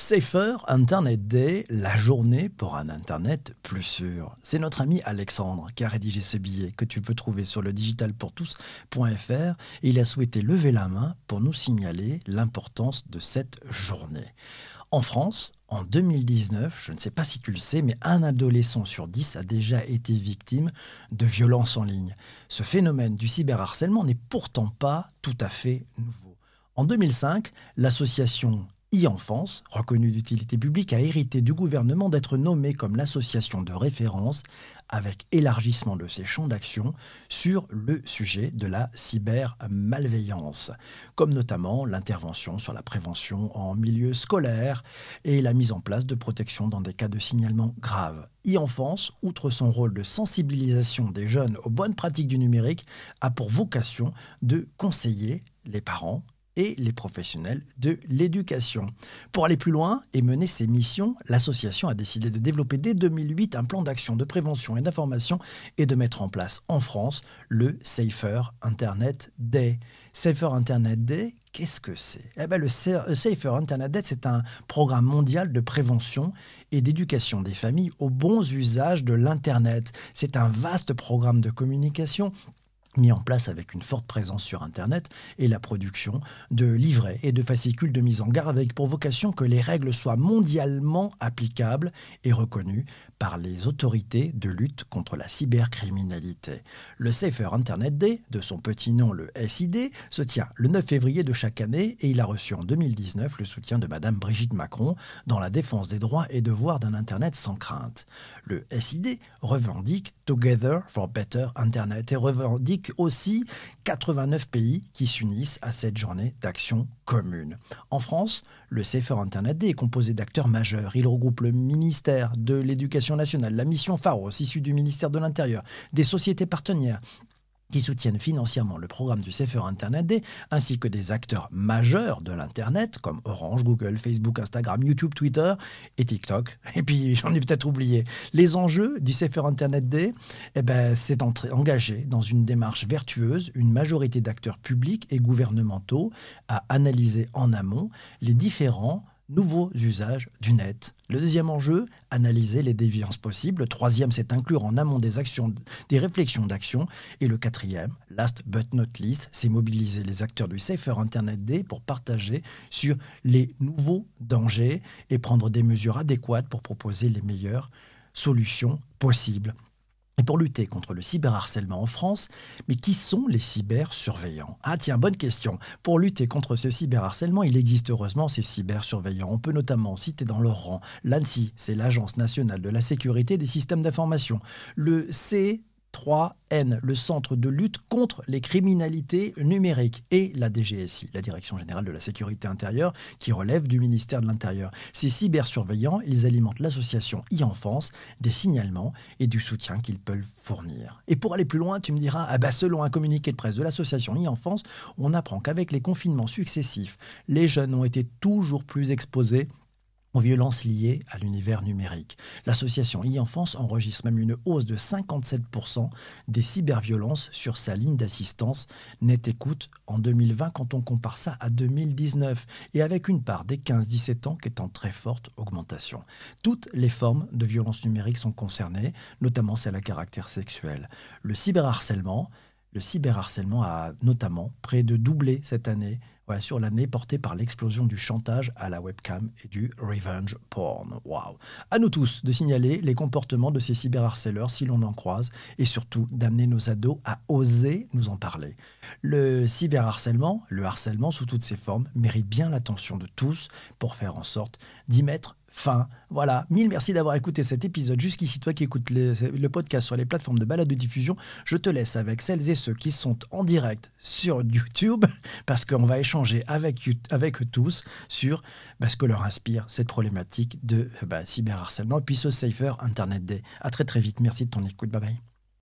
Safer Internet Day, la journée pour un Internet plus sûr. C'est notre ami Alexandre qui a rédigé ce billet que tu peux trouver sur le digitalpourtous.fr il a souhaité lever la main pour nous signaler l'importance de cette journée. En France, en 2019, je ne sais pas si tu le sais, mais un adolescent sur dix a déjà été victime de violences en ligne. Ce phénomène du cyberharcèlement n'est pourtant pas tout à fait nouveau. En 2005, l'association e-enfance, reconnue d'utilité publique, a hérité du gouvernement d'être nommée comme l'association de référence avec élargissement de ses champs d'action sur le sujet de la cybermalveillance, comme notamment l'intervention sur la prévention en milieu scolaire et la mise en place de protection dans des cas de signalement grave. E-enfance, outre son rôle de sensibilisation des jeunes aux bonnes pratiques du numérique, a pour vocation de conseiller les parents et les professionnels de l'éducation. Pour aller plus loin et mener ses missions, l'association a décidé de développer dès 2008 un plan d'action de prévention et d'information et de mettre en place en France le Safer Internet Day. Safer Internet Day, qu'est-ce que c'est? Eh ben, Le Safer Internet Day, c'est un programme mondial de prévention et d'éducation des familles aux bons usages de l'Internet. C'est un vaste programme de communication mis en place avec une forte présence sur Internet et la production de livrets et de fascicules de mise en garde avec pour vocation que les règles soient mondialement applicables et reconnues par les autorités de lutte contre la cybercriminalité. Le Safer Internet Day, de son petit nom le SID, se tient le 9 février de chaque année et il a reçu en 2019 le soutien de Madame Brigitte Macron dans la défense des droits et devoirs d'un Internet sans crainte. Le SID revendique Together for Better Internet et revendique aussi 89 pays qui s'unissent à cette journée d'action commune. En France, le Safer Internet Day est composé d'acteurs majeurs. Il regroupe le ministère de l'Éducation nationale, la mission Pharos, issue du ministère de l'Intérieur, des sociétés partenaires, qui soutiennent financièrement le programme du Safer Internet Day, ainsi que des acteurs majeurs de l'Internet, comme Orange, Google, Facebook, Instagram, YouTube, Twitter et TikTok. Et puis, j'en ai peut-être oublié. Les enjeux du Safer Internet Day, eh ben, c'est engagé dans une démarche vertueuse une majorité d'acteurs publics et gouvernementaux à analyser en amont les différents nouveaux usages du net. Le deuxième enjeu, analyser les déviances possibles. Le troisième, c'est inclure en amont des réflexions d'action. Et le quatrième, last but not least, c'est mobiliser les acteurs du Safer Internet Day pour partager sur les nouveaux dangers et prendre des mesures adéquates pour proposer les meilleures solutions possibles. Et pour lutter contre le cyberharcèlement en France, mais qui sont les cybersurveillants? Ah tiens, bonne question. Pour lutter contre ce cyberharcèlement, il existe heureusement ces cybersurveillants. On peut notamment citer dans leur rang l'ANSI, c'est l'Agence nationale de la sécurité des systèmes d'information, le C 3N, le Centre de lutte contre les criminalités numériques, et la DGSI, la Direction générale de la sécurité intérieure, qui relève du ministère de l'Intérieur. Ces cybersurveillants, ils alimentent l'association e-enfance des signalements et du soutien qu'ils peuvent fournir. Et pour aller plus loin, tu me diras, ah bah selon un communiqué de presse de l'association e-enfance, on apprend qu'avec les confinements successifs, les jeunes ont été toujours plus exposés aux violences liées à l'univers numérique. L'association e-enfance enregistre même une hausse de 57% des cyberviolences sur sa ligne d'assistance Net Écoute en 2020 quand on compare ça à 2019 et avec une part des 15-17 ans qui est en très forte augmentation. Toutes les formes de violence numérique sont concernées, notamment celles à caractère sexuel. Le cyberharcèlement, le cyberharcèlement a notamment près de doublé cette année sur l'année portée par l'explosion du chantage à la webcam et du revenge porn. Waouh À nous tous de signaler les comportements de ces cyberharceleurs si l'on en croise et surtout d'amener nos ados à oser nous en parler. Le cyberharcèlement, le harcèlement sous toutes ses formes, mérite bien l'attention de tous pour faire en sorte d'y mettre fin. Voilà, mille merci d'avoir écouté cet épisode jusqu'ici. Toi qui écoutes le, podcast sur les plateformes de balade de diffusion, je te laisse avec celles et ceux qui sont en direct sur YouTube parce qu'on va échanger avec, avec tous sur bah, ce que leur inspire cette problématique de bah, cyberharcèlement puis ce Safer Internet Day. À très très vite. Merci de ton écoute. Bye bye.